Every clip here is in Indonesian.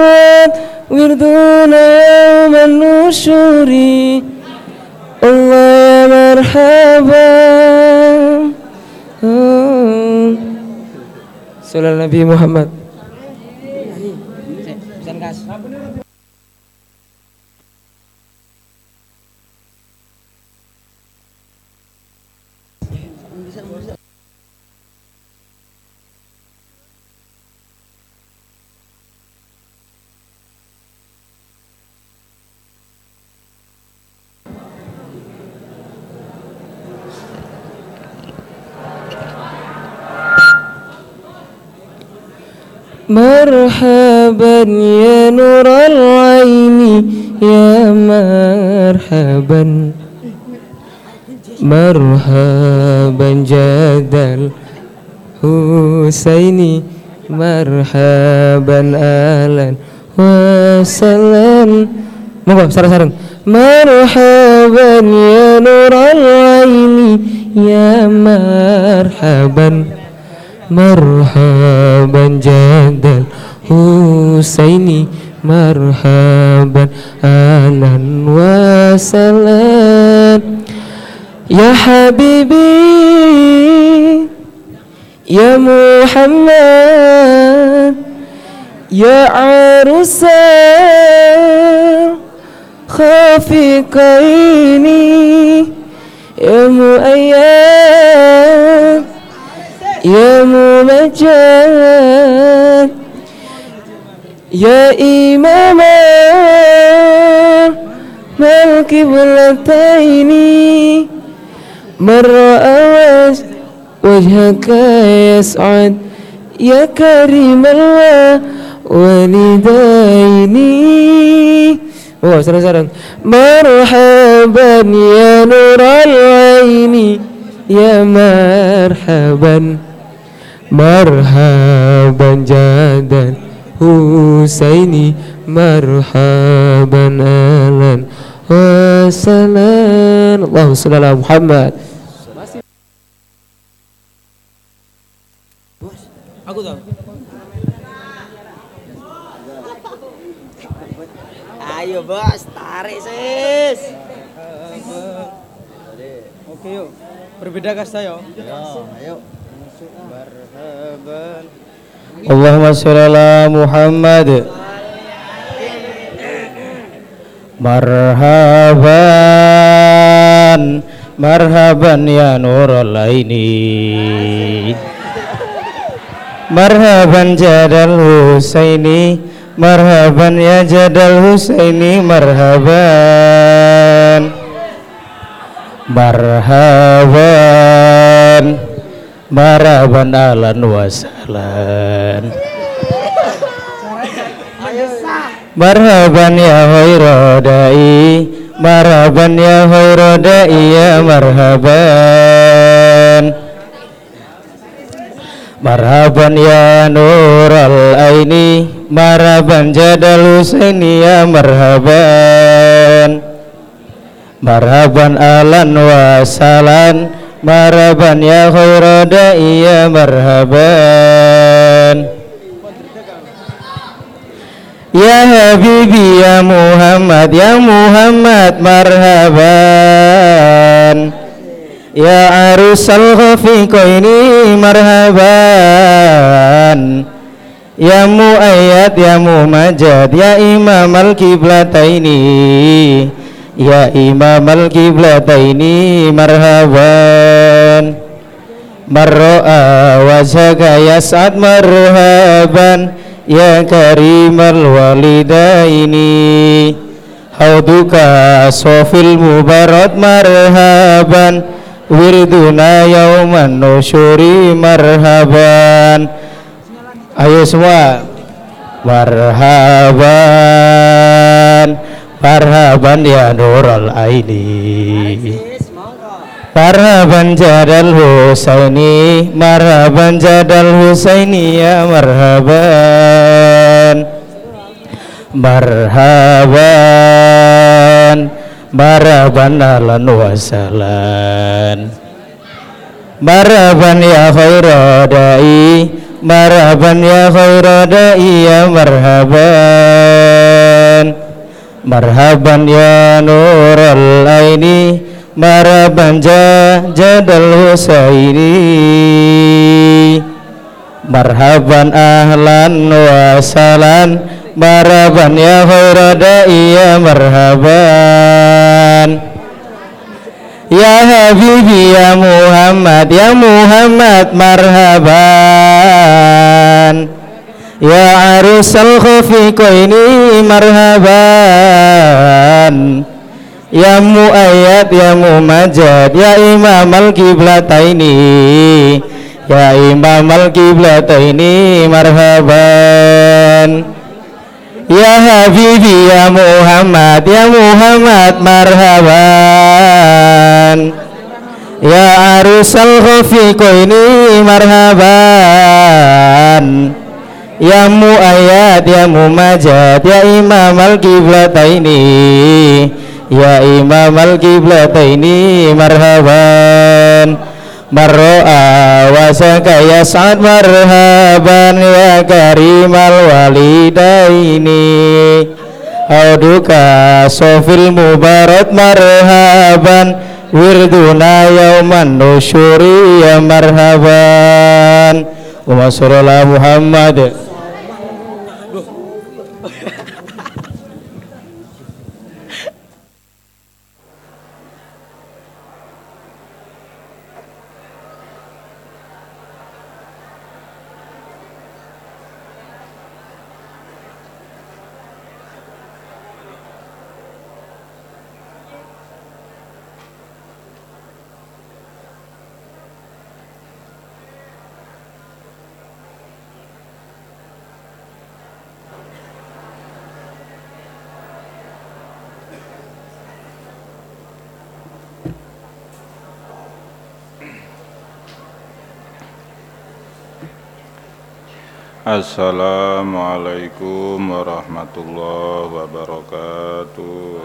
مرت وردنا يوم النشور. الله يا مرحبا. صلى النبي محمد. مرحبا يا نور العين يا مرحبا مرحبا جدل حسيني مرحبا اهلا وسهلا Monggo sareng-sareng. Marhaban ya nur al-aini ya marhaban. marhaban jadal Husaini. Marhaban alan wasalan Ya Habibi Ya Muhammad Ya Arusan Khafiqaini Ya Muayyad. يا ممجد يا إماما ملك بلتين مرة وجه وجهك يسعد يا كريم الوالدين. مرحبا يا نور العين يا مرحبا. Marhaban jadan Husaini marhaban alan wasalan Allahu sallallahu Muhammad Aku tahu. Ayo bos, tarik sis. Oke yuk, berbeda kasta yo. ayo. Marhaban. Allahumma sholli ala Muhammad. Marhaban Marhaban ya nurul aini Marhaban jadal Husaini Marhaban ya jadal Husaini Marhaban. Marhaban Marhaban alan wasalan. Marhaban ya khairadai Marhaban ya khairadai ya marhaban. Marhaban ya nural aini Marhaban jadal husaini ya marhaban. Marhaban alan wasalan Marhaban ya khairadai ya marhaban. Ya Habibi ya Muhammad ya Muhammad marhaban. Ya arusal khafiqaini marhaban. Ya muayyad ya mumajad ya imam al-kiblataini Ya imam al-kiblataini marhaban. Marro'a wajhaka yas'ad marhaban. Ya karimal walidaini. Hauduka sofil mubarak marhaban. Wirduna yauman nusyuri marhaban. Ayo semua. Marhaban Marhaban ya nurul aini. Marhaban jadal Husaini Marhaban jadal Husaini ya marhaban. Marhaban Marhaban alan wasalan. Marhaban ya khairadai marhaban ya khaira da'i ya marhaban marhaban ya nural aini marhaban jadal husaini. Marhaban ahlan wa salan marhaban ya khaira da'i ya marhaban. Ya Habibi ya Muhammad ya Muhammad marhaban Ya arusal khafiqaini marhaban. Ya muayyad ya mumajad ya imam al-qiblataini Ya imam al-qiblataini marhaban. Ya Habibi ya Muhammad ya Muhammad marhaban. Ya arusal khafiqaini marhaban Ya muayyad ya mumajad ya imam al-qiblataini. Ya imam al-qiblataini marhaban. Marro'a wasaka ya sa'ad marhaban. Ya karimal walidaini. Auduka sofil mubarak marhaban. Wirduna yauman nusyuri ya marhaban. Umar Muhammad Assalamualaikum warahmatullahi wabarakatuh.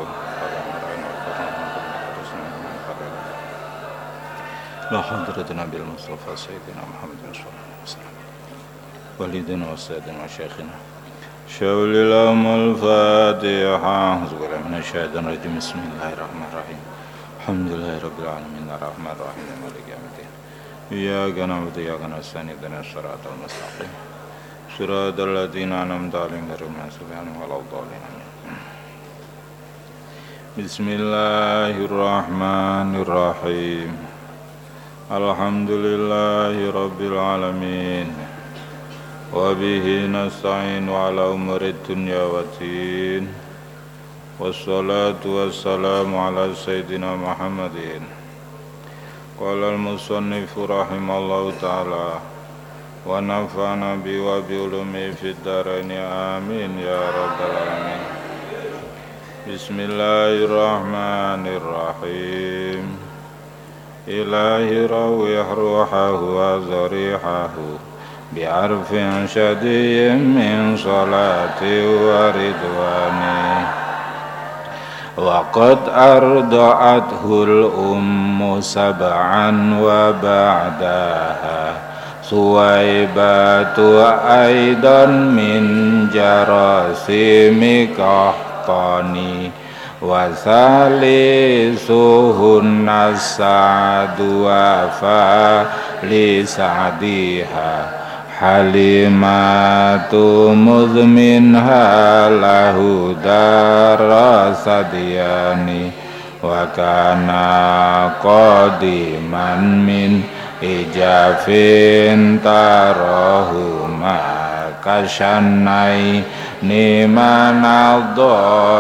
La hadratna bil Mustafa Sayyidina Muhammad sallallahu alaihi wasallam. Walidina wa sayyidina wa shaykhina. شاول لهم الفاتحة أعوذ بالله من الشيطان الرجيم. بسم الله الرحمن الرحيم. الحمد لله رب العالمين. الرحمن الرحيم. مالك يوم الدين. إياك نعبد وإياك نستعين. اهدنا الصراط المستقيم. صراط الذين أنعمت عليهم غير المغضوب عليهم ولا الضالين بسم الله الرحمن الرحيم الحمد لله رب العالمين وبه نستعين على أمور الدنيا والدين والصلاة والسلام على سيدنا محمد قال المصنف رحمه الله تعالى ونفعنا بي وبعلومه في الدارين. آمين يا رب العالمين. بسم الله الرحمن الرحيم. إلهي روح روحه وزريحه بعرف شديد من صلاة ورضوان وقد أرضعته الأم سبعا وبعدها. Suwaibatu aidan min jarasimi Wasali suhun nasadu wafa li sa'diha Halimatu muzmin halahu Wa kana qadiman min ijafin tarahu makashanai nimanadho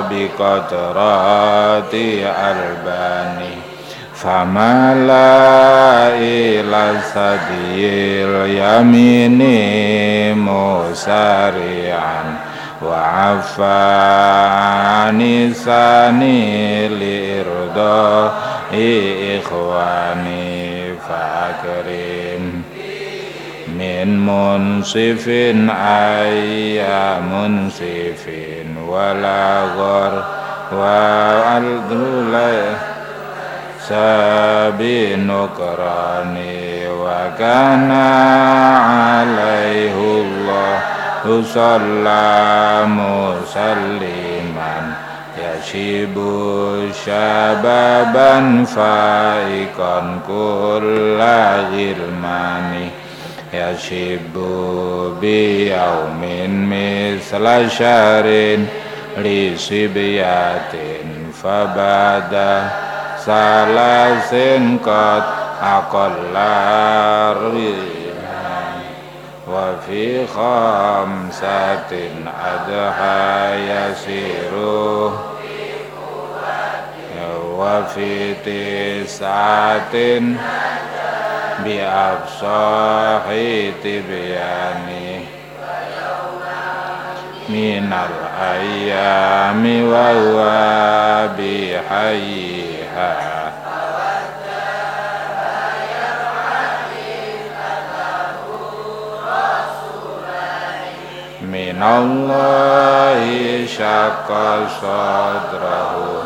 bikatrati albani. Famala ila sadil yamini musari'an. Wa afani sani lirdo ikhwani فأكرم من منصف أي منصف ولا غر والذل سبنكران وكان عليه الله صلى مسلما يشيب شبابا فائقا كل غلمان يشيب بيوم مثل شهر لصبيات فبدا ثلاث قد أقل وفي خمسة أدهى يسير وفي تسعة بأفصاح تبيان من الأيام وهو بحيها من الله شق صدره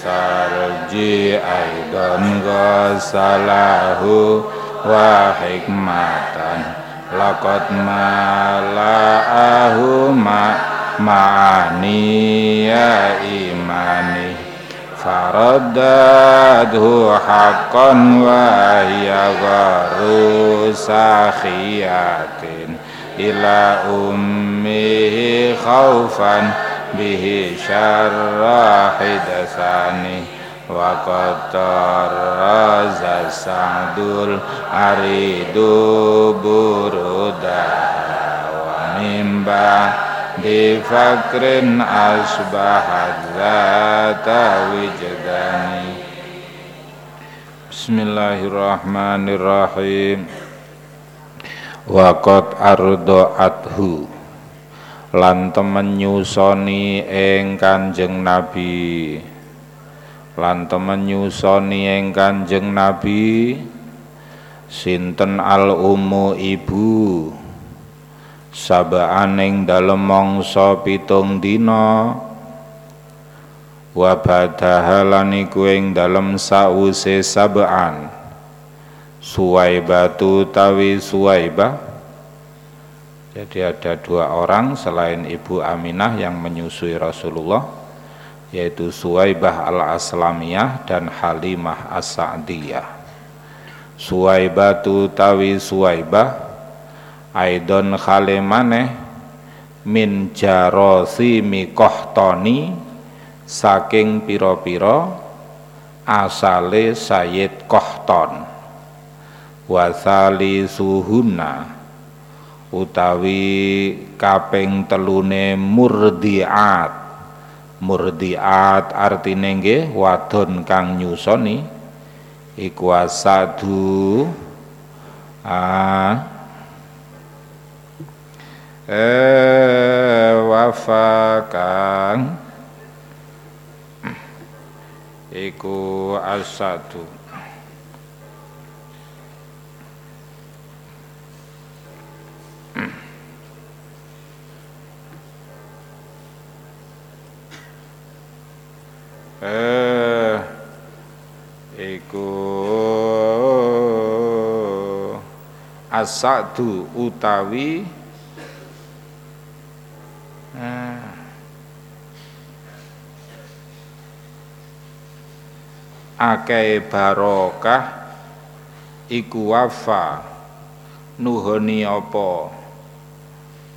sarji aidan ghasalahu wa hikmatan. Laqad mala'ahu ma ma'aniya imani. Faradadhu haqqan wa hiya gharu sakhiyatin. Ila ummihi khawfan به شر حدثاني وقد طرز سعد العريد برودها ومن بعد فكر أصبحت ذات وجدان بسم الله الرحمن الرحيم وقد أرضعته lan temen nyusoni ing Kanjeng Nabi. Lan temen nyusoni ing Kanjeng Nabi sinten al umu ibu? Sabaaning dalem mangsa pitung dina wa badahalan iku ing dalem sause sabaan. Suwaibatu tawi suwaibah jadi ada dua orang selain Ibu Aminah yang menyusui Rasulullah yaitu Suwaibah al-Aslamiyah dan Halimah as-Sa'diyah. Suwaibah tu tawi Suwaibah aidon khalimane min jarosi mikohtoni saking piro-piro asale Sayyid Kohton wasali suhuna utawi kaping telune murdiat. Murdiat artine nggih wadon kang nyusoni iku asadu ah eh wafakang iku asadu eh iku asadu utawi eh, akeh barokah iku wafa nuhoni apa?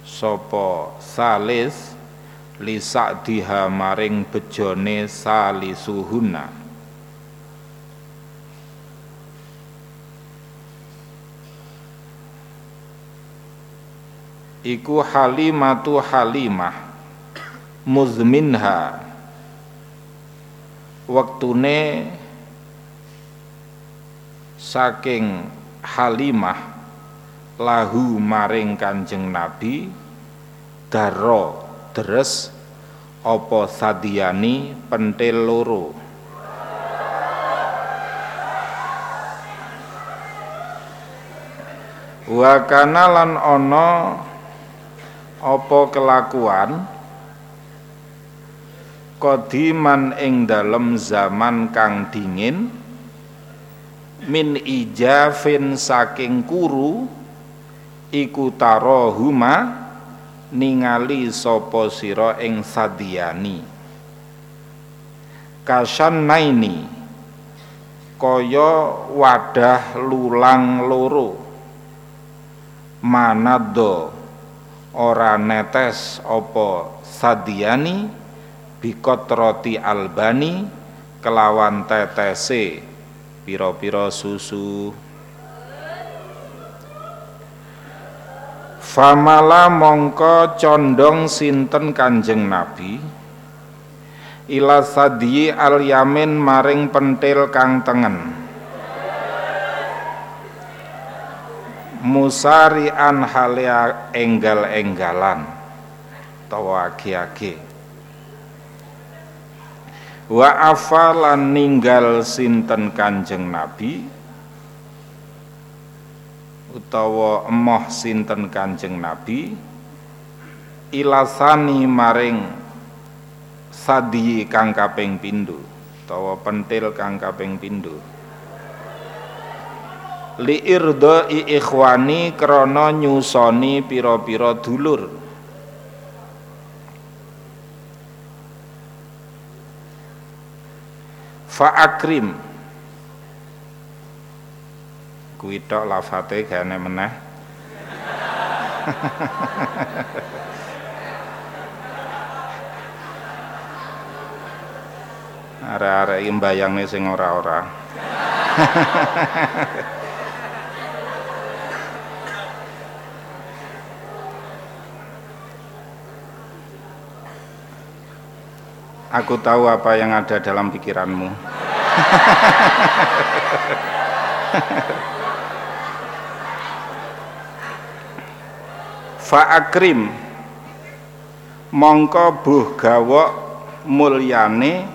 Sapa salis li sa'diha maring bejone salisuhuna iku halimatu halimah muzminha. Waktune saking halimah lahu maring kanjeng nabi daro deres apa sadiyani pentil loro? Wa kana lan ana apa kelakuan? Kodiman ing dalem zaman kang dingin min ijafin saking kuru iku tarahuma ningali sapa sira ing sadiyani kasan naini kaya wadah lulang loro. Manado ora netes apa sadiyani bikot roti albani kelawan tetese piro-piro susu Famala mongko condong sinten kanjeng Nabi? Ila sadyi al yamin maring pentil kang tengen. Musarian halia enggal-enggalan. Tawa agi-agi. Wa afalan ninggal sinten kanjeng nabi utawa emoh sinten kanjeng nabi ilasani maring sadi kang kaping pindho utawa pentil kang kaping pindho. Li i ikhwani krana nyusoni pira-pira dulur. Fa akrim kuwi tok lafate gane meneh arek-arek iki mbayangne sing ora-ora Aku tahu apa yang ada dalam pikiranmu. Fa'akrim mongko buh gawok mulyane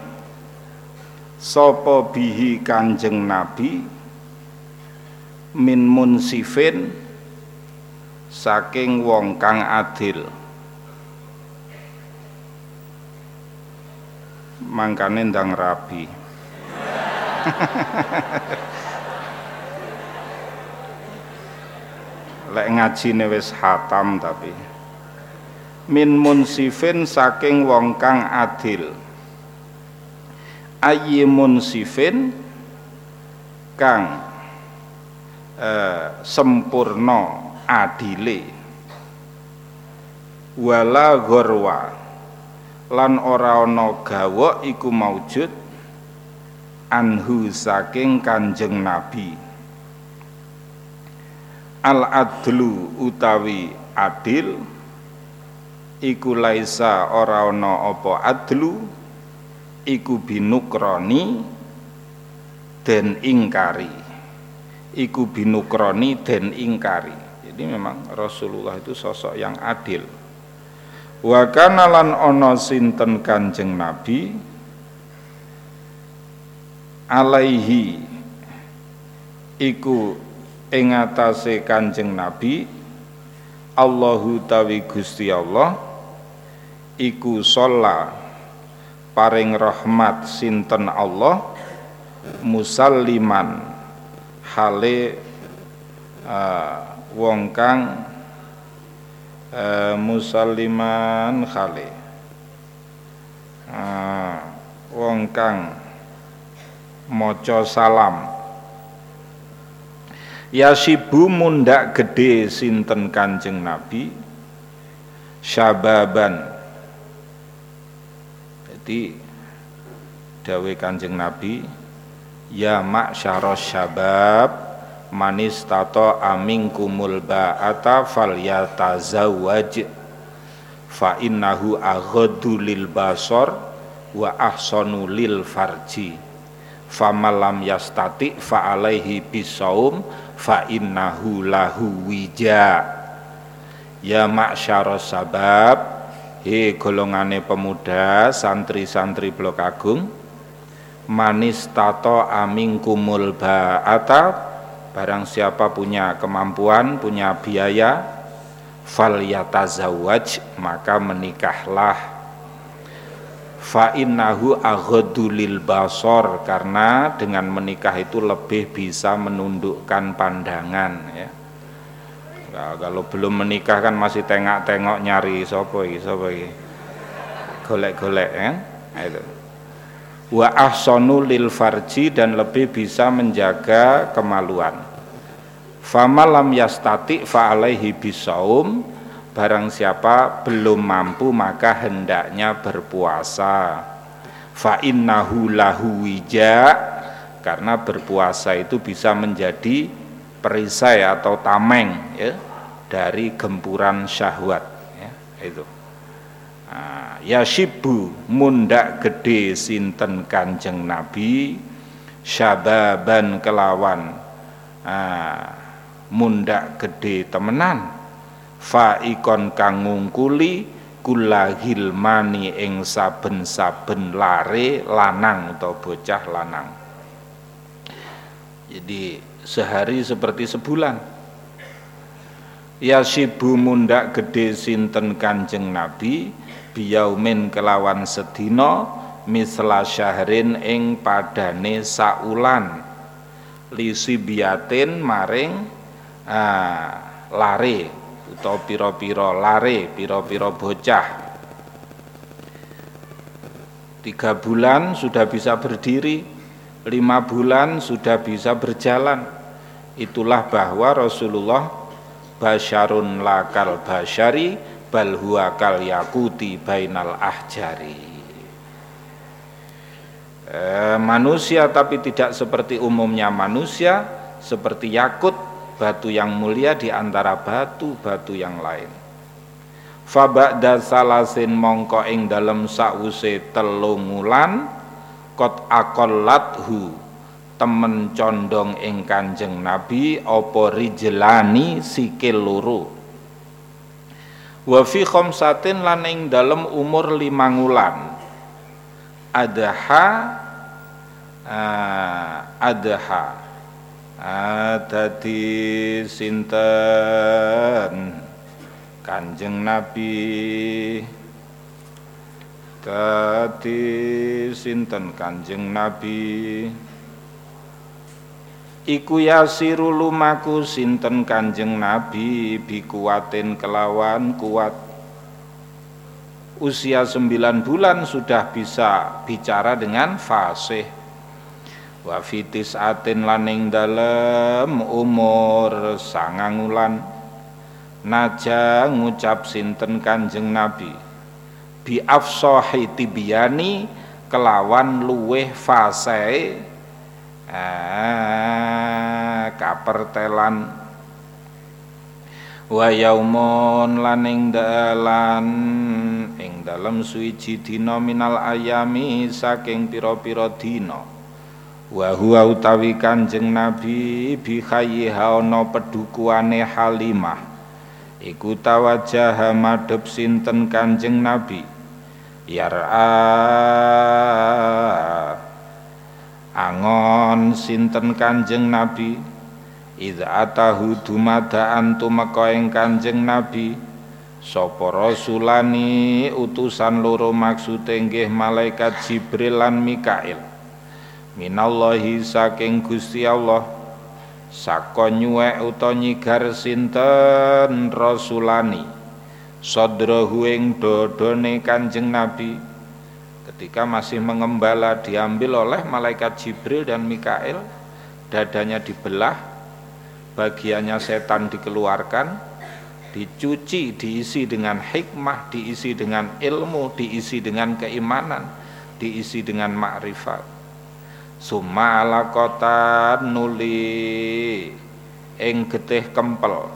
sapa bihi Kanjeng Nabi min munsifin saking wong kang adil. Mangkane ndang rabi lek ngajine wis hatam tapi. Min munsifin saking wong kang adil. Ayyimun sifin kang eh, sempurna adile. Wala gorwa lan ora ana gawok iku maujud anhu saking kanjeng nabi al adlu utawi adil iku laisa ora ana apa adlu iku binukroni dan ingkari. Iku binukroni dan ingkari. Jadi memang Rasulullah itu sosok yang adil. Wa kana ana sinten Kanjeng Nabi? Alaihi iku ing atase Kanjeng Nabi Allahu tawi Gusti Allah iku sholat paring rahmat sinten Allah musalliman hale uh, wong kang uh, musalliman hale. Uh, wong kang maca salam Yasibu mundak gede sinten Kanjeng Nabi? Syababan. Jadi dawe Kanjeng Nabi ya ma'syaros syabab manis tato aming kumul ba'ata fal yatazawwaj fa innahu aghaddu lil basar wa ahsanu lil farji. Famalam yastati fa alaihi bisaum fa innahu lahu wija. Ya ma'syaros sabab He golongane pemuda santri-santri Blok Agung manis tato aming kumul ba'ata barang siapa punya kemampuan punya biaya fal yatazawwaj maka menikahlah fa innahu aghadulil basor karena dengan menikah itu lebih bisa menundukkan pandangan ya. Nah, kalau belum menikah kan masih tengok-tengok nyari sopo iki sopo iki? Golek-golek ya. Nah, itu. Wa ahsanu lil farji dan lebih bisa menjaga kemaluan. Famalam yastati fa alaihi bisaum barang siapa belum mampu maka hendaknya berpuasa. Fa innahu lahu wija karena berpuasa itu bisa menjadi perisai atau tameng ya dari gempuran syahwat ya itu. Nah, yashibu mundak gede sinten kanjeng Nabi syababan kelawan. Ah, mundak gede temenan faikon kang ngungkuli kula hilmani ing saben-saben lare lanang atau bocah lanang. Jadi sehari seperti sebulan. Yasibu mundak gede sinten kanjeng Nabi biyaumin kelawan sedina misla syahrin ing padane saulan. Lisibiatin maring ah, lare utawa pira-pira lare pira-pira bocah. Tiga bulan sudah bisa berdiri lima bulan sudah bisa berjalan. Itulah bahwa Rasulullah basyarun lakal basyari bal huwa kal yakuti bainal ahjari. E, manusia tapi tidak seperti umumnya manusia seperti yakut batu yang mulia di antara batu-batu yang lain. Faba'da salasin mongko ing dalem sause telung wulan kot akollathu temen condong ing Kanjeng Nabi apa rijlani sikil loro. Wa fi khamsatin lan ing dalem umur lima wulan. Adha uh, adha adati sinten? Kanjeng nabi. Dadi sinten kanjeng nabi? Iku yasiru lumaku sinten kanjeng Nabi? Bikuatin kelawan kuat. Usia sembilan bulan sudah bisa bicara dengan fasih Wa fitis atin laning dalem umur sangangulan. Naja ngucap sinten kanjeng Nabi? Bi afsohi tibiyani kelawan luweh fasih. Ah, kapertelan. Wa yaumun laning dalan. Ing dalem suwiji dina minal ayami saking pira-pira dina wa huwa utawi kanjeng nabi bi khayyiha ana pedukuane halimah. Iku tawajjah madhep sinten kanjeng nabi? Yar'a. Angon sinten kanjeng nabi? Idza atahu dumadaan tumeka ing kanjeng nabi? Sapa rasulani utusan loro maksude nggih malaikat jibril lan mikail minallahi saking Gusti Allah saka nyuwek uta nyigar sinten rasulani sadrahu ing dodone kanjeng nabi. Ketika masih mengembala diambil oleh malaikat Jibril dan Mikael dadanya dibelah bagiannya setan dikeluarkan dicuci diisi dengan hikmah diisi dengan ilmu diisi dengan keimanan diisi dengan makrifat summa ala kota nuli. Ing getih kempel.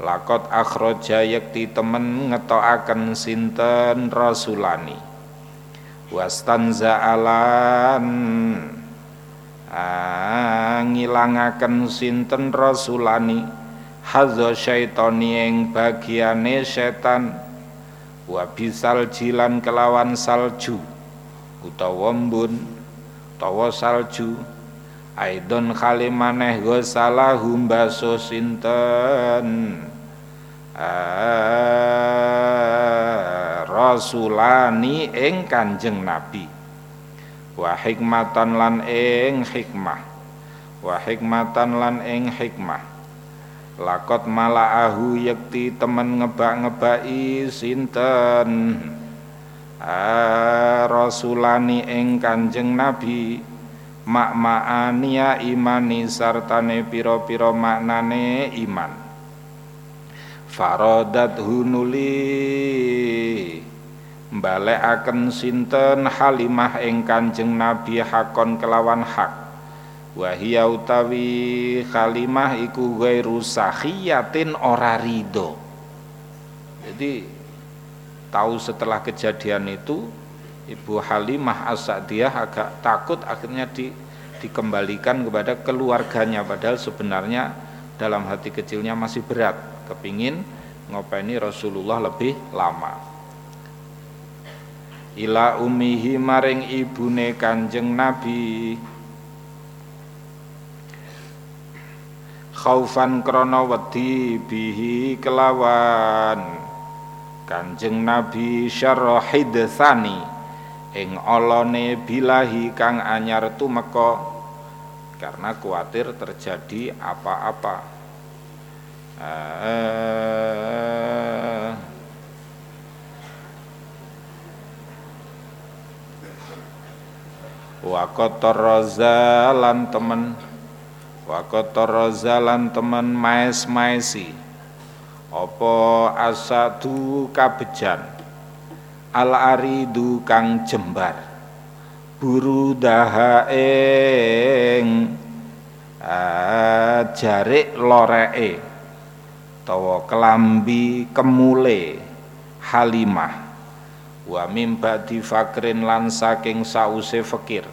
Lakot akhroja yakti temen ngetoaken sinten rasulani? Wastanza'alan ngilangaken sinten rasulani? Hadza syaitani ing bagiane setan. Wa bisal jilan kelawan salju. Utawa embun utawa salju. Aidon kali maneh gosalahum baso sinten? Rasulani ing Kanjeng Nabi. Wa hikmatan lan ing hikmah. Wa hikmatan lan ing hikmah. Lakot malaahu yakti temen ngebak-ngebaki sinten rasulani ing Kanjeng Nabi mak maania imani sartane piro-piro maknane iman. Farodat hunuli akan sinten Halimah ing Kanjeng Nabi hakon kelawan hak. Wahia utawi Halimah iku ghairu sahiyatin ora rido. Jadi tahu setelah kejadian itu Ibu Halimah As-Sa'diyah agak takut akhirnya di, dikembalikan kepada keluarganya. Padahal sebenarnya dalam hati kecilnya masih berat. Kepingin ngopeni Rasulullah lebih lama. Ila umihi maring ibune Kanjeng Nabi. Khaufan krana wedi bihi kelawan Kanjeng Nabi syarahidtsani ing olone bilahi kang anyar tumeka karena kuatir terjadi apa-apa. Uh, wa lan temen wa qatarraza lan temen maes-maesi apa asadu kabejan? Al aridu kang jembar. Buru daha ing jarik loreke tawa kelambi kemule halimah. Wa mimba di fakrin lan saking sause fakir.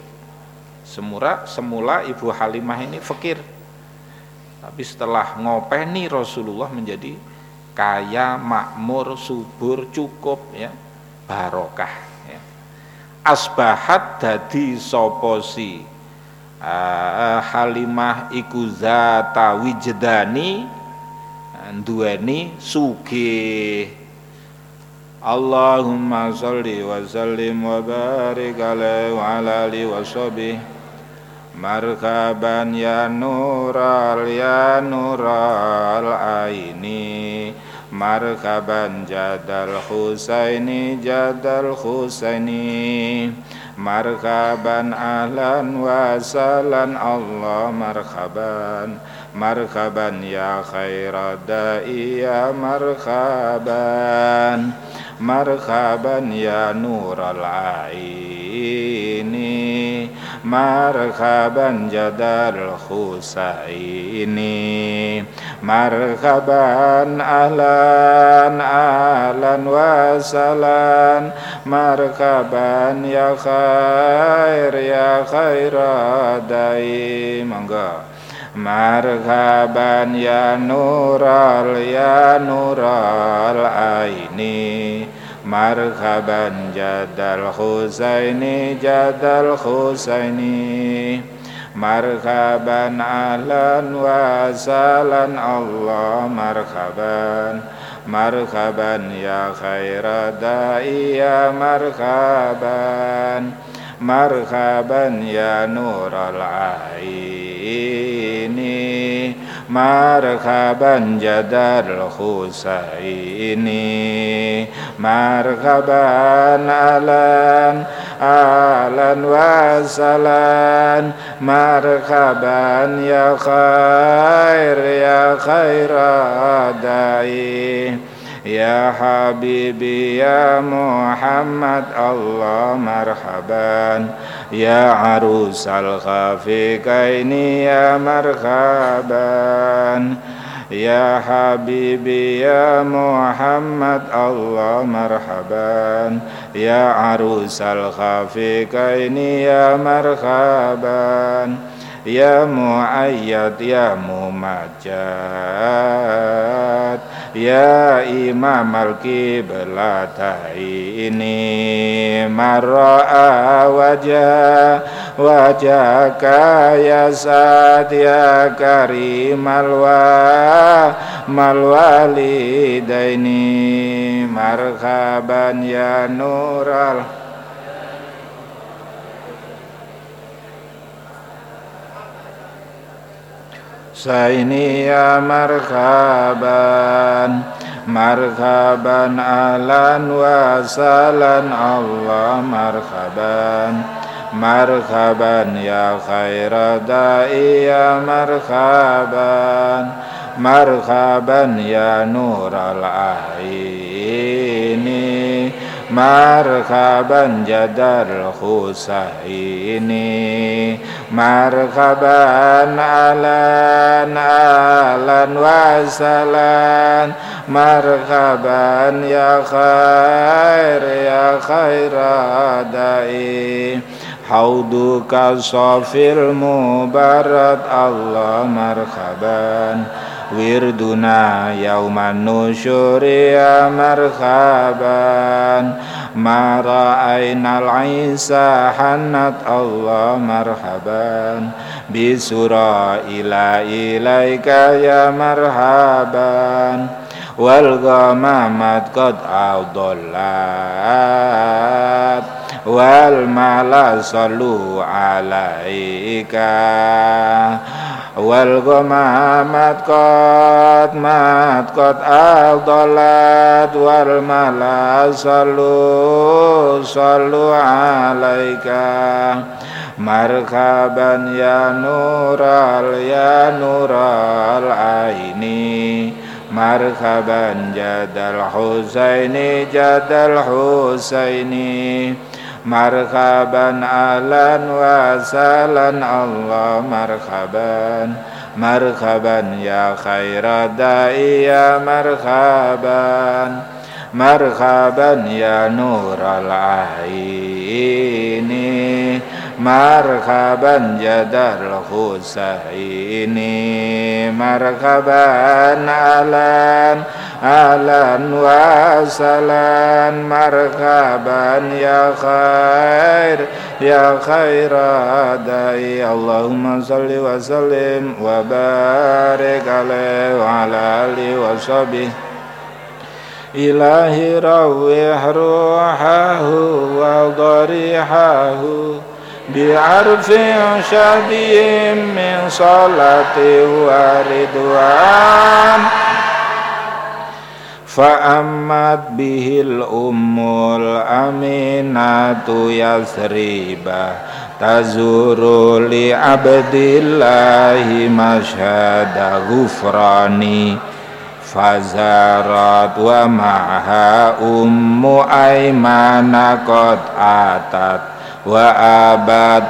Semula semula ibu Halimah ini fakir. Tapi setelah ngopeni Rasulullah menjadi kaya makmur subur cukup ya barokah ya. asbahat dadi soposi uh, Halimah iku zata wijdani duweni sugih Allahumma salli wa sallim wa barik alaihi wa ala alihi wa sahbihi Marhaban ya nural ya nural aini. Marhaban jadal husaini jadal husaini. Marhaban ahlan wa salan Allah marhaban. Marhaban ya khairadai ya marhaban. Marhaban ya nural aini marhaban jadal husaini marhaban ahlan ahlan wasalan marhaban ya khair ya khairadai mangga Marhaban ya nural ya nural aini Marhaban jadal husaini jadal husaini. Marhaban ahlan wa salan Allah marhaban. Marhaban ya khairadai ya marhaban. Marhaban ya nural aini Marhaban jadal husaini. Marhaban alan alan wasalan Marhaban ya khair ya khairadai Ya Habibi Ya Muhammad Allah marhaban Ya arus al-khafiqaini Ya marhaban. Ya Habibi Ya Muhammad Allah marhaban. Ya arus al-khafiqaini Ya marhaban. Ya muayyad Ya mumajjad Ya Imam al-Qiblatai ini Marra'a wajah wajaka ya Sad ya Karim alwa malwalidaini Marhaban ya Nural Saini ya marhaban Marhaban alan wasalan Allah marhaban Marhaban ya khairadai ya marhaban Marhaban ya nural aini Marhaban jadal husaini Marhaban alan alan wasalan Marhaban ya khair ya khairadai Hauduka sofil mubarat Allah marhaban wirduna yauman nusyuri ya marhaban mara'ainal isa hanat Allah marhaban. Bisura ila ilaika ya marhaban. Wal ghamamat qad adallat. Wal mala sallu alaika wal ghamamat qad mat qad adalat wal mala sallu sallu alaika. Marhaban ya nural ya nural aini. Marhaban jadal husaini jadal husaini marhaban alan wasalan Allah marhaban. Marhaban ya khairadai ya marhaban. Marhaban ya nural aini marhaban jadal husaini marhaban alan alan wasalan marhaban ya khair ya khairadai Allahumma salli wa sallim wa barik alaihi wa ala alihi wa sahbihi. Rawih ruhahu wa darihahu بعرف شديد من صلاة وردوان فأمت به الأم الأمينة يثريبا تزور لعبد الله مشهد غفراني فزارت ومعها أم أيمان قد أتت وأبت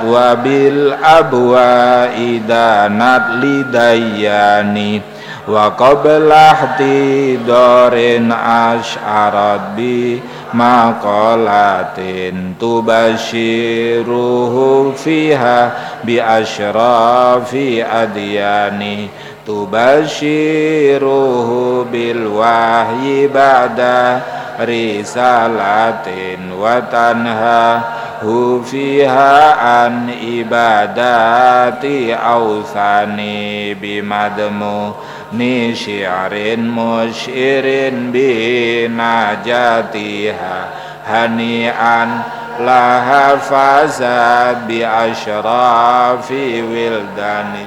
وبالأبواء دانت لدياني وقبل احتضار أشعرت بمقالات تبشره فيها بأشراف أديان تبشره بالوحي بعد رسالة وتنهى fiha an ibadati awthani bimadmu ni syi'rin musyirin binajatiha hani'an laha fazad bi asyrafi wildani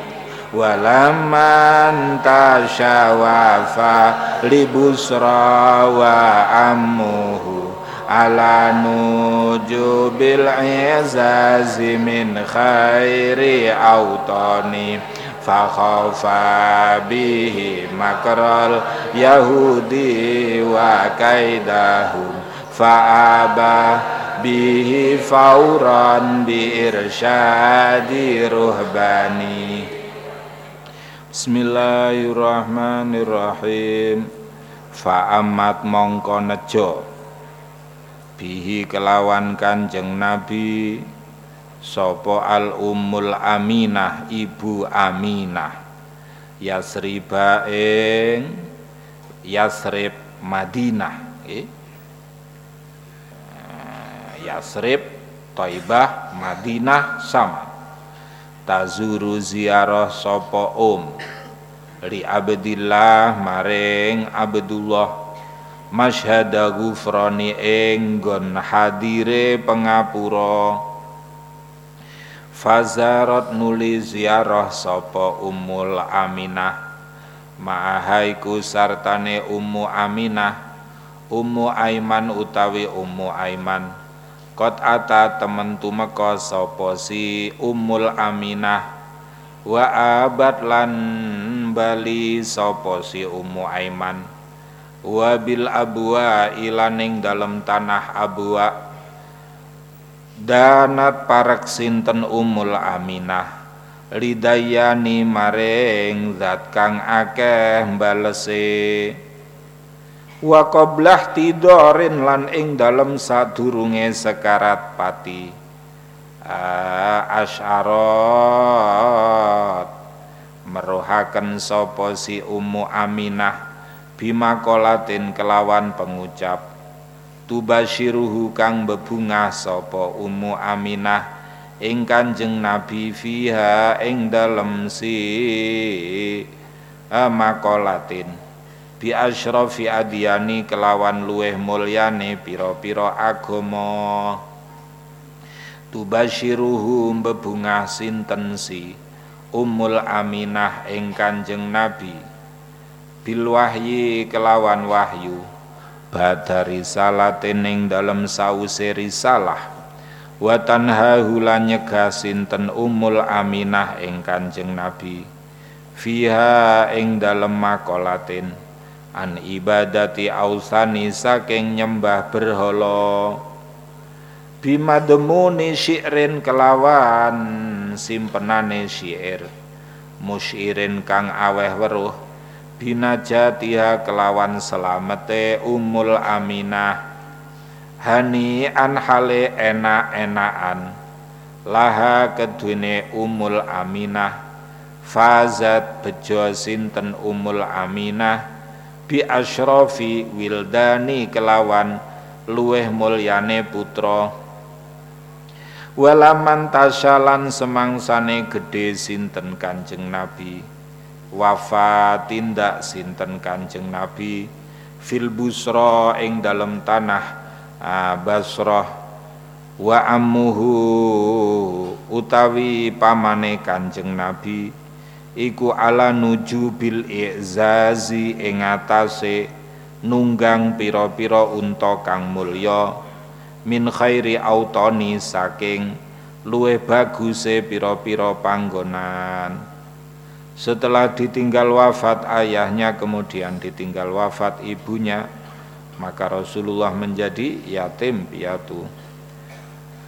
walaman tasyawafa libusra wa ammuhu ala nujubil izazi min khairi autani fakhafa bihi makral yahudi wa kaidahum fa'aba bihi fauran bi irsyadi ruhbani. Bismillahirrahmanirrahim. Fa'amat mongko nejo bihi kelawan kanjeng Nabi sopo al ummul aminah ibu aminah. Yasriba ing Yasrib Madinah. Nggih Yasrib Taibah Madinah sama. Tazuru ziarah sapa um li abdillah maring abdullah masyhada gufrani enggon hadire pengapura. Fazarat nuli ziarah sapa ummul aminah. Ma'ahaiku sartane ummu aminah ummu aiman utawi ummu aiman. Kot ata temen tumeka sapa si ummul aminah. Wa abad lan bali sapa si Ummu Aiman wa bil abwa ilaning dalam tanah abwa. Danat parak sinten Ummul Aminah. Lidayani maring zat kang akeh balese wa tidorin lan ing dalem sadurunge sekarat pati. Asyarat meruhaken sapa si Ummu Aminah bima kolatin kelawan pengucap. Tubasyiruhu kang bebungah sapa Ummu Aminah ing Kanjeng Nabi fiha ing dalem si makolatin bi asyrafi adiyani kelawan luweh mulyane pira-pira agama. Tubasyiruhum bebungah sinten si Ummul Aminah ing Kanjeng Nabi bil wahyi kelawan wahyu. Badari salatin ing dalem sause risalah. Wa tanhahu lan nyegah sinten Ummul Aminah ing Kanjeng Nabi. Fiha ing dalem makolatin. An ibadati ausani saking nyembah berhala. Bimadmuni syi'rin kelawan simpenane syair musyirin kang aweh weruh binajatiha kelawan selamete umul aminah. Hani an hale enak-enakan. Laha kedune umul aminah. Fazat bejo sinten umul aminah? Bi asyrafi wildani kelawan luweh mulyane putra. Walaman tasyalan semangsane gede sinten kanjeng nabi wafat tindak sinten kanjeng nabi? Fil busra ing dalem tanah ah, basrah. Wa ammuhu utawi pamane kanjeng nabi iku ala nuju bil i'zazi ing atase nunggang pira-pira unta kang mulya min khairi autoni saking luwe baguse piro-piro panggonan setelah ditinggal wafat ayahnya kemudian ditinggal wafat ibunya maka Rasulullah menjadi yatim piatu.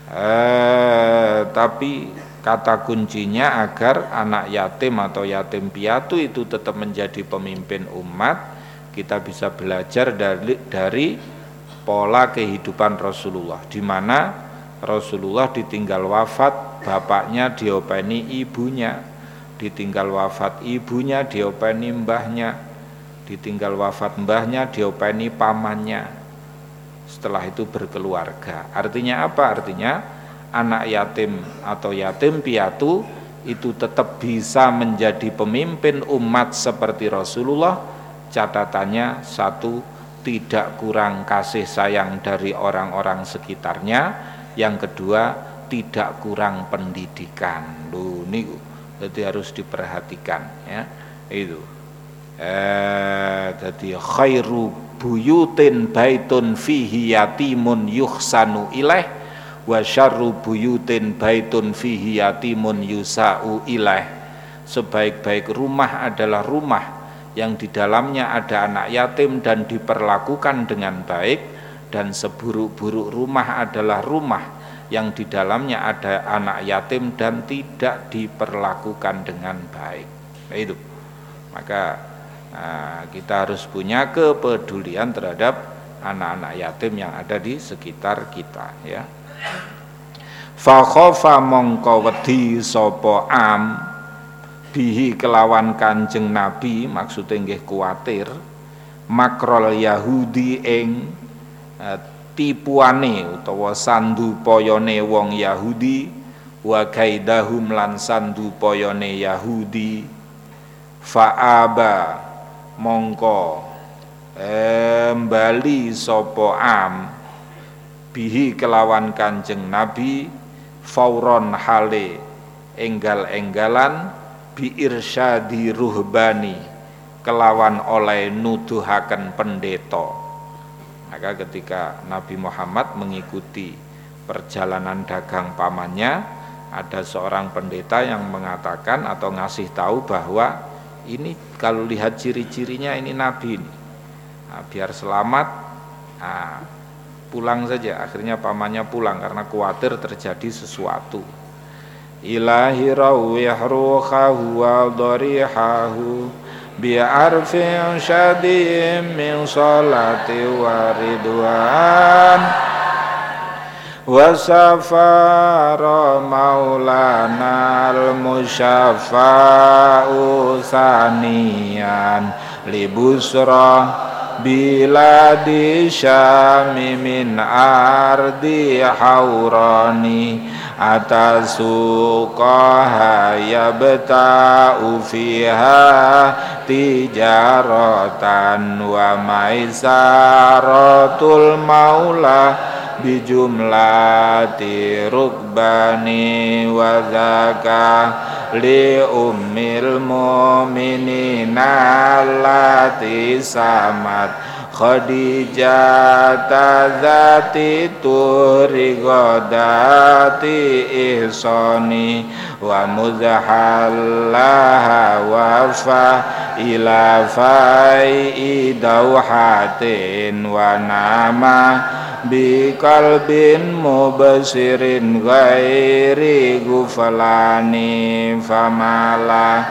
Eh, tapi kata kuncinya agar anak yatim atau yatim piatu itu tetap menjadi pemimpin umat kita bisa belajar dari, dari pola kehidupan Rasulullah di mana Rasulullah ditinggal wafat bapaknya diopeni ibunya ditinggal wafat ibunya diopeni mbahnya ditinggal wafat mbahnya diopeni pamannya. Setelah itu berkeluarga. Artinya apa? Artinya anak yatim atau yatim piatu itu tetap bisa menjadi pemimpin umat seperti Rasulullah. Catatannya satu tidak kurang kasih sayang dari orang-orang sekitarnya. Yang kedua tidak kurang pendidikan. Lu ini jadi harus diperhatikan ya. Itu. Eh jadi khairu buyutin baitun fihi yatimun yuhsanu ilaih wa syarru buyutin baitun fihi yatimun yusa'u ilaih sebaik-baik rumah adalah rumah yang di dalamnya ada anak yatim dan diperlakukan dengan baik dan seburuk-buruk rumah adalah rumah yang di dalamnya ada anak yatim dan tidak diperlakukan dengan baik. Nah, itu. Maka nah, kita harus punya kepedulian terhadap anak-anak yatim yang ada di sekitar kita ya. Fa khofa mongko wedi am bihi kelawan kanjeng nabi maksudnya nggih kuatir makrol Yahudi ing uh, tipuane utawa sandupayane wong Yahudi wa kaidahum lan sandupayane Yahudi. Faaba mongko embali sopo am bihi kelawan kanjeng Nabi fauron hale enggal-enggalan bi irsyadi ruhbani kelawan oleh nuduhaken pendeta maka ketika Nabi Muhammad mengikuti perjalanan dagang pamannya ada seorang pendeta yang mengatakan atau ngasih tahu bahwa ini kalau lihat ciri-cirinya ini Nabi ini. Nah, biar selamat nah, pulang saja. Akhirnya pamannya pulang karena khawatir terjadi sesuatu. Ilahi wa darihahu bi'arfin syadim min salati wa ridwan وسفار مولانا المشفع ثانيا biladi syami min ardi haurani atasuqaha yabta'u fiha tijaratan wa maisaratul maula bijumlati rukbani wa zakah li ummil mu'minina allati samat Khadijah tazati turi godati ihsani wa muzhallaha wa fa ila biqalbin mubasirin ghairi guflani famala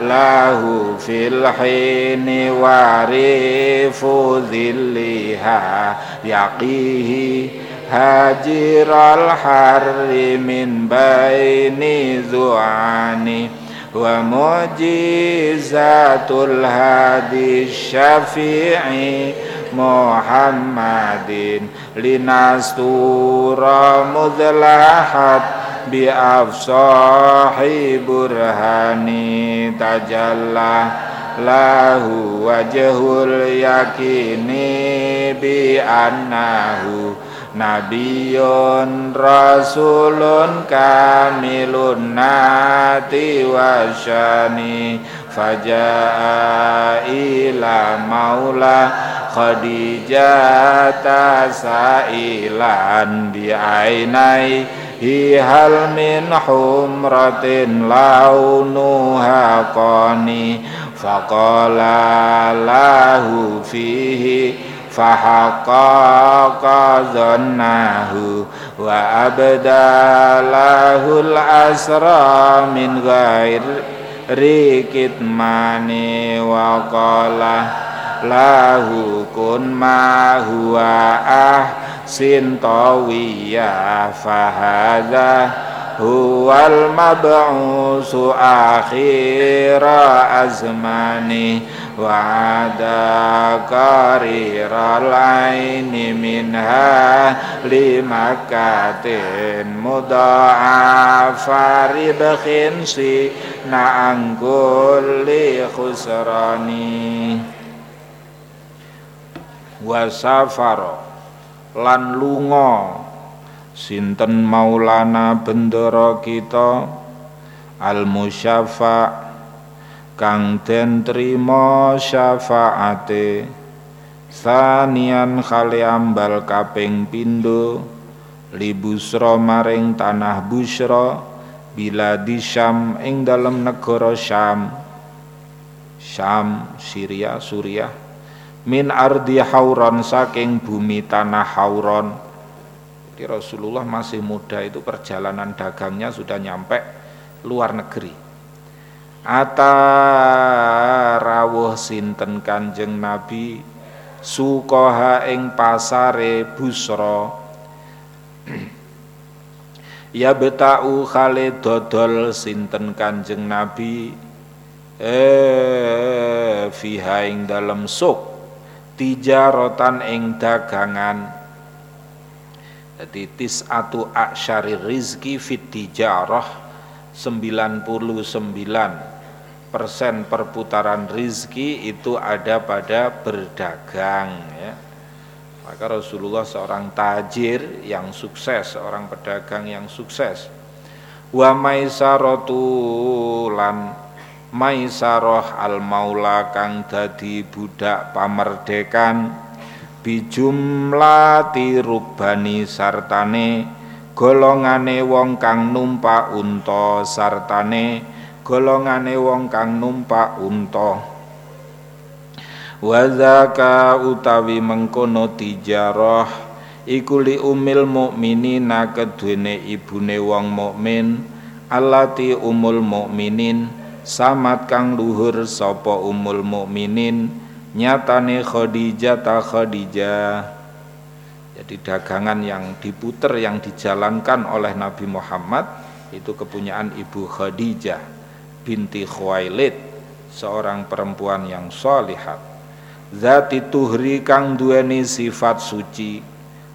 lahu fil hini warifu dhilliha yaqihi hajiral harri min baini zu'ani wa mujizatul hadi syafi'i Muhammadin. Linastura mudlahat bi afsahi burhani tajalla. Lahu wajhul yakini bi annahu Nabiyun Rasulun kamilun nati wasyani Faja'a ila maula Khadijah sailan bi'ainai hal min humratin launuha qani faqala lahu fihi fahaqqaqa dhannahu wa abdalahul asra min ghairi kitmani wa qala lahu kun ma huwa ahsin tawiyya fahadha huwal mab'usu akhira azmani wa'ada kariral aini minha limakatin mudha'afa ribkhin si na'angkul li khusrani wasafaro lan lunga. Sinten maulana bendera kita? Al musyafa' kang den trima syafaate. Sanian khali ambal kaping pindho libusra maring tanah busra. Bila di Syam ing dalam negara Syam. Syam Syria Suriah min ardi hauron saking bumi tanah hauron. Jadi Rasulullah masih muda itu perjalanan dagangnya sudah nyampe luar negeri. Ata rawuh sinten Kanjeng Nabi? Sukoha ing pasare Busra. Ya betau khale dodol sinten Kanjeng Nabi? Eh fiha ing dalem suk tijarotan ing dagangan jadi tis'atu aksyari rizki fit tijarah 99 persen perputaran rizki itu ada pada berdagang ya. Maka Rasulullah seorang tajir yang sukses, seorang pedagang yang sukses. Wa maisaratu lan maisaroh al maula kang dadi budak pamerdekan bijumlati rubani sartane golongane wong kang numpak unta sartane golongane wong kang numpak unta. Wazaka utawi mengkono tijarah iku li umil mukminina kedune ibune wong mukmin allati umul mukminin samat kang luhur sapa umul mukminin nyatane Khadijah ta Khadijah. Jadi dagangan yang diputer yang dijalankan oleh Nabi Muhammad itu kepunyaan Ibu Khadijah binti Khuwailid seorang perempuan yang solihat zati tuhri kang duweni sifat suci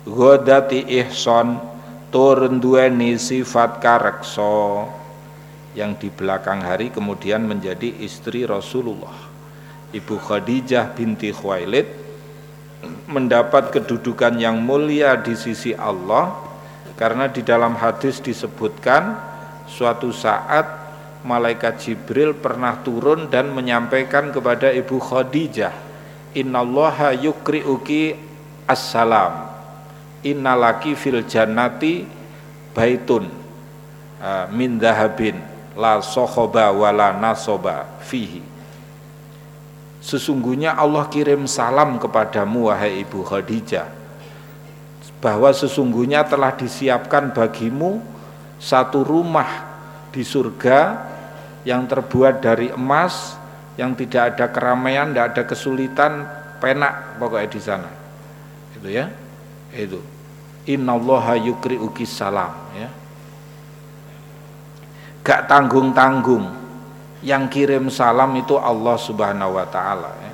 godati ihson turun duweni sifat karekso yang di belakang hari kemudian menjadi istri Rasulullah. Ibu Khadijah binti Khuwailid mendapat kedudukan yang mulia di sisi Allah karena di dalam hadis disebutkan suatu saat malaikat Jibril pernah turun dan menyampaikan kepada Ibu Khadijah Innallaha yukri'uki assalam Innalaki fil jannati baitun uh, min dahabin la sohoba wala nasoba fihi Sesungguhnya Allah kirim salam kepadamu wahai Ibu Khadijah bahwa sesungguhnya telah disiapkan bagimu satu rumah di surga yang terbuat dari emas yang tidak ada keramaian, tidak ada kesulitan, penak pokoknya di sana. Itu ya. Itu. Innallaha yukri'uki salam ya. Gak tanggung-tanggung. Yang kirim salam itu Allah Subhanahu wa taala ya.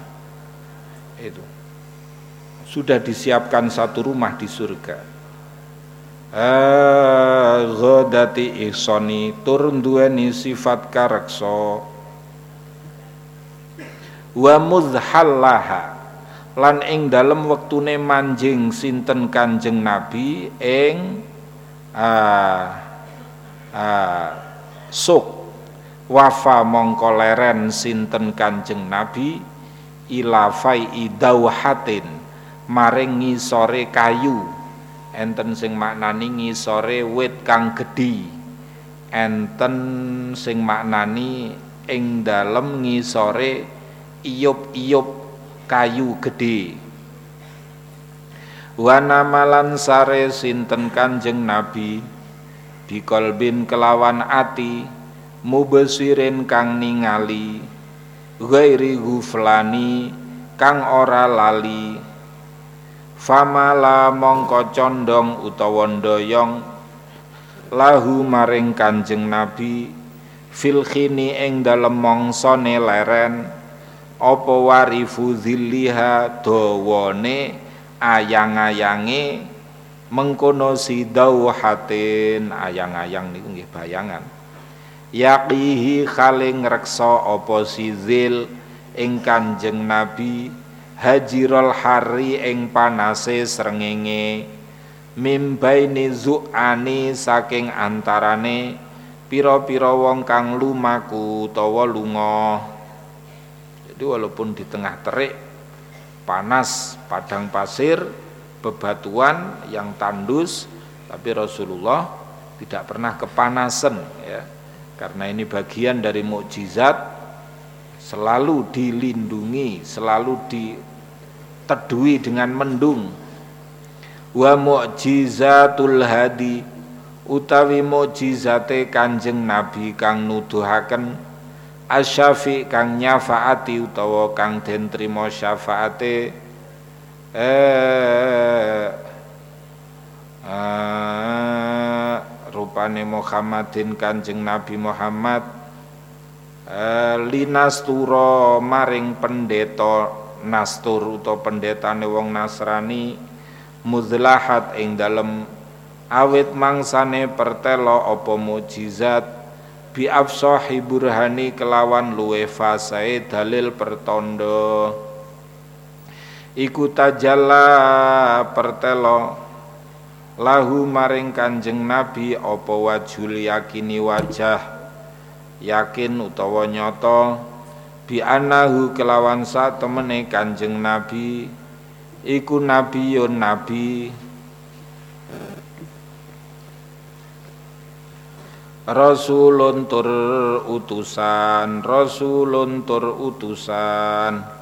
Itu. Sudah disiapkan satu rumah di surga ghadati ihsani tur duweni sifat kareksa wa muzhallaha lan ing dalem wektune manjing sinten Kanjeng Nabi ing ah, ah, suk. Wafa mongko leren sinten Kanjeng Nabi? Ilafai idauhatin maring ngisore kayu. Enten sing maknani ngisore wit kang gedhi enten sing maknani ing dalem ngisore iyup-iyup kayu gedhe wana malan sare sinten kanjeng nabi bikolbin kelawan ati mubesirin kang ningali. Ghairi guflani kang ora lali. Famala mongko condong utawa ndoyong. Lahu maring Kanjeng Nabi fil khini ing dalem mongsone leren. Apa warifu zilliha dawane ayang-ayange mengkono sidauhatin ayang-ayang niku nggih bayangan. Yaqihi khale ngreksa apa zil ing Kanjeng Nabi hajirul hari ing panase srengenge mimbaini zu'ani saking antarane pira-pira wong kang lumaku utawa lunga. Jadi walaupun di tengah terik panas padang pasir bebatuan yang tandus tapi Rasulullah tidak pernah kepanasan ya. Karena ini bagian dari mukjizat selalu dilindungi selalu di teduhi dengan mendung. Wa mu'jizatul hadi utawi mukjizate Kanjeng Nabi kang nuduhaken asyafi kang nyafaati utawa kang den trima syafaate eh, eh rupane Muhammadin Kanjeng Nabi Muhammad eh, linasturo maring pendeta nastur utawa pendetane wong Nasrani muzlahat ing dalem awit mangsane pertelo apa mukjizat bi afsahi burhani kelawan luwe fasae dalil pertondo iku tajalla pertelo lahu maring kanjeng nabi apa wajul yakini wajah? Yakin utawa nyata? Bi anahu kelawan temene kanjeng nabi iku nabiyun nabi. Rasulun tur utusan Rasulun tur utusan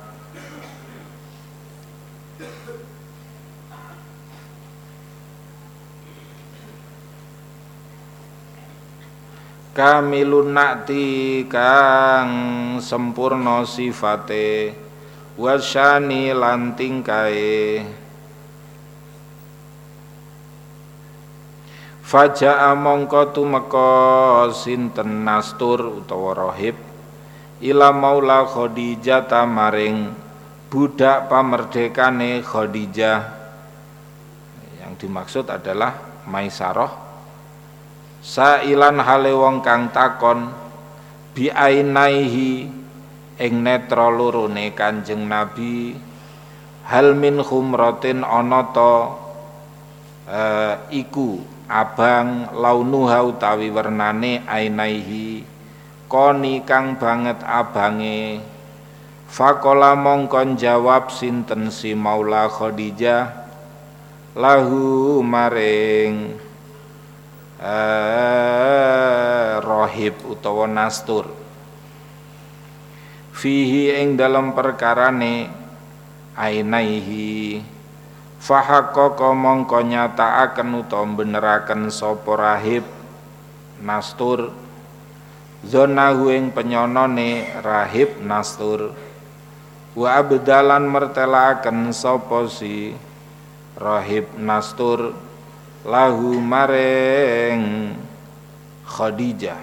kamilun nakti kang sempurna sifate wasyani lanting kae Faja mongko tumeka sinten nastur utawa rohib ila maula Khadijah tamaring budak pamerdekane Khadijah. Yang dimaksud adalah Maisarah sailan hale wong kang takon bi ainaihi ing netra lorone Kanjeng Nabi. Hal min khumratin ana ta uh, iku abang launuha utawi wernane ainaihi koni kang banget abange. Fakola mongkon jawab sinten si Maula Khadijah? Lahu maring eh, rohib utawa nastur. Fihi ing dalam perkarane ainaihi fahaqaqa mongko nyatakaken utawa beneraken sapa rahib nastur. Zonahu ing penyonone rahib nastur. Wa abdalan mertelaken sapa si rahib nastur lahu maring Khadijah.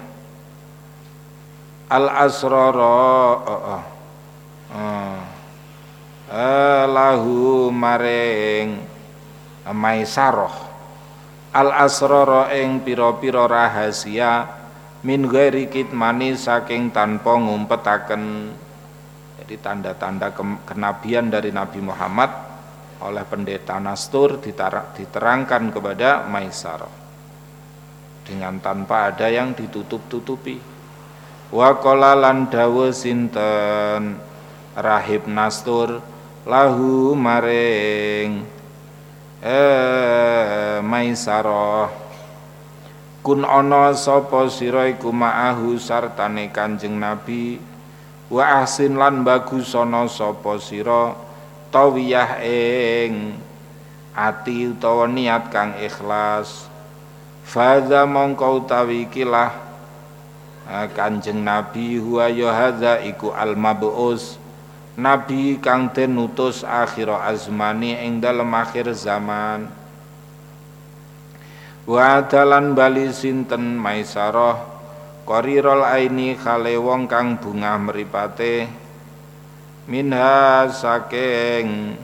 Al asrara oh, oh. Uh, lahu maring Maisarah al asrara ing pira-pira rahasia min ghairi kitmani saking tanpa ngumpetaken jadi tanda-tanda kenabian dari Nabi Muhammad oleh pendeta Nastur diterangkan kepada Maisar. Dengan tanpa ada yang ditutup-tutupi. Wa qala lan sinten? Rahib Nastur lahu maring. Eh Maisarah kun ana sapa sira iku ma'ahu sartane Kanjeng Nabi? Wa ahsin lan bagus ana sapa tawiyah ing ati utawa niat kang ikhlas. Fadza mongko utawi kilah Kanjeng Nabi huwa ya hadza iku al mab'us Nabi kang den utus akhir azmani ing dalem akhir zaman. Wa dalan bali sinten maisarah? Qarirul aini khale wong kang bunga mripate minha saking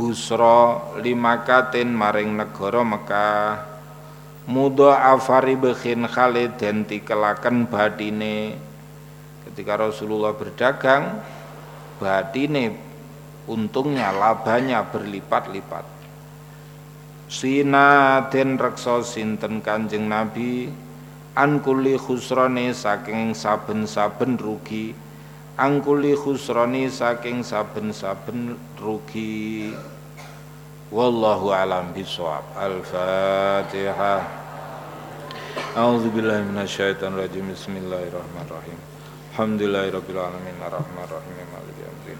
busra limakatin maring negara Mekah. Mudha afari bekhin Khalid den tikelaken badine. Ketika Rasulullah berdagang badine untungnya labanya berlipat-lipat. Sina den reksa sinten Kanjeng Nabi? An kulli khusrane saking saben-saben rugi angkuli khusroni saking saben-saben rugi. Wallahu alam bisawab al-fatihah A'udzu billahi minasyaitonir rajim bismillahirrahmanirrahim. Alhamdulillahirabbil alamin arrahmanirrahim. Maliki yaumiddin.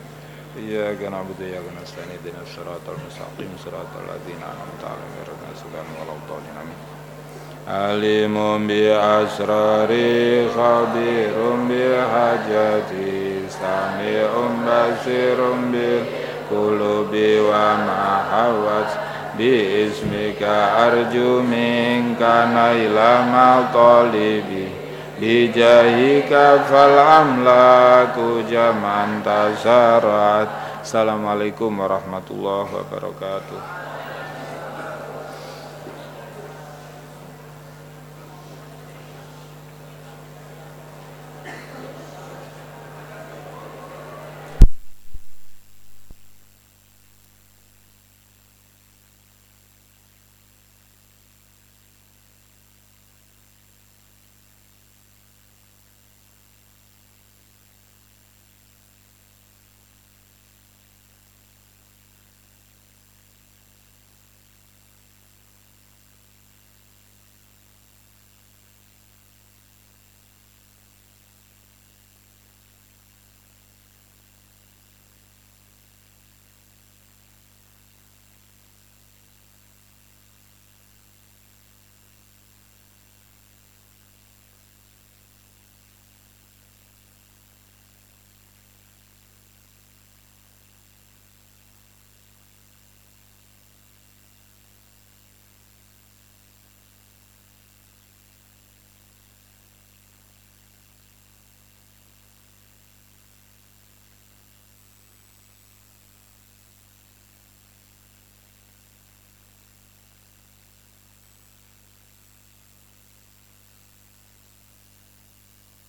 Iyyaka na'budu wa iyyaka nasta'in. Ihdinas siratal mustaqim. Siratal ladzina an'amta 'alaihim ghairil maghdubi 'alaihim waladdallin amin Alimum bi asrari khabirum bi hajati sami'un basirun bil kulubi wa mahawat bi ismika arju minka naila ma talibi bi jahika fal amlaku jamantasarat Assalamualaikum warahmatullahi wabarakatuh.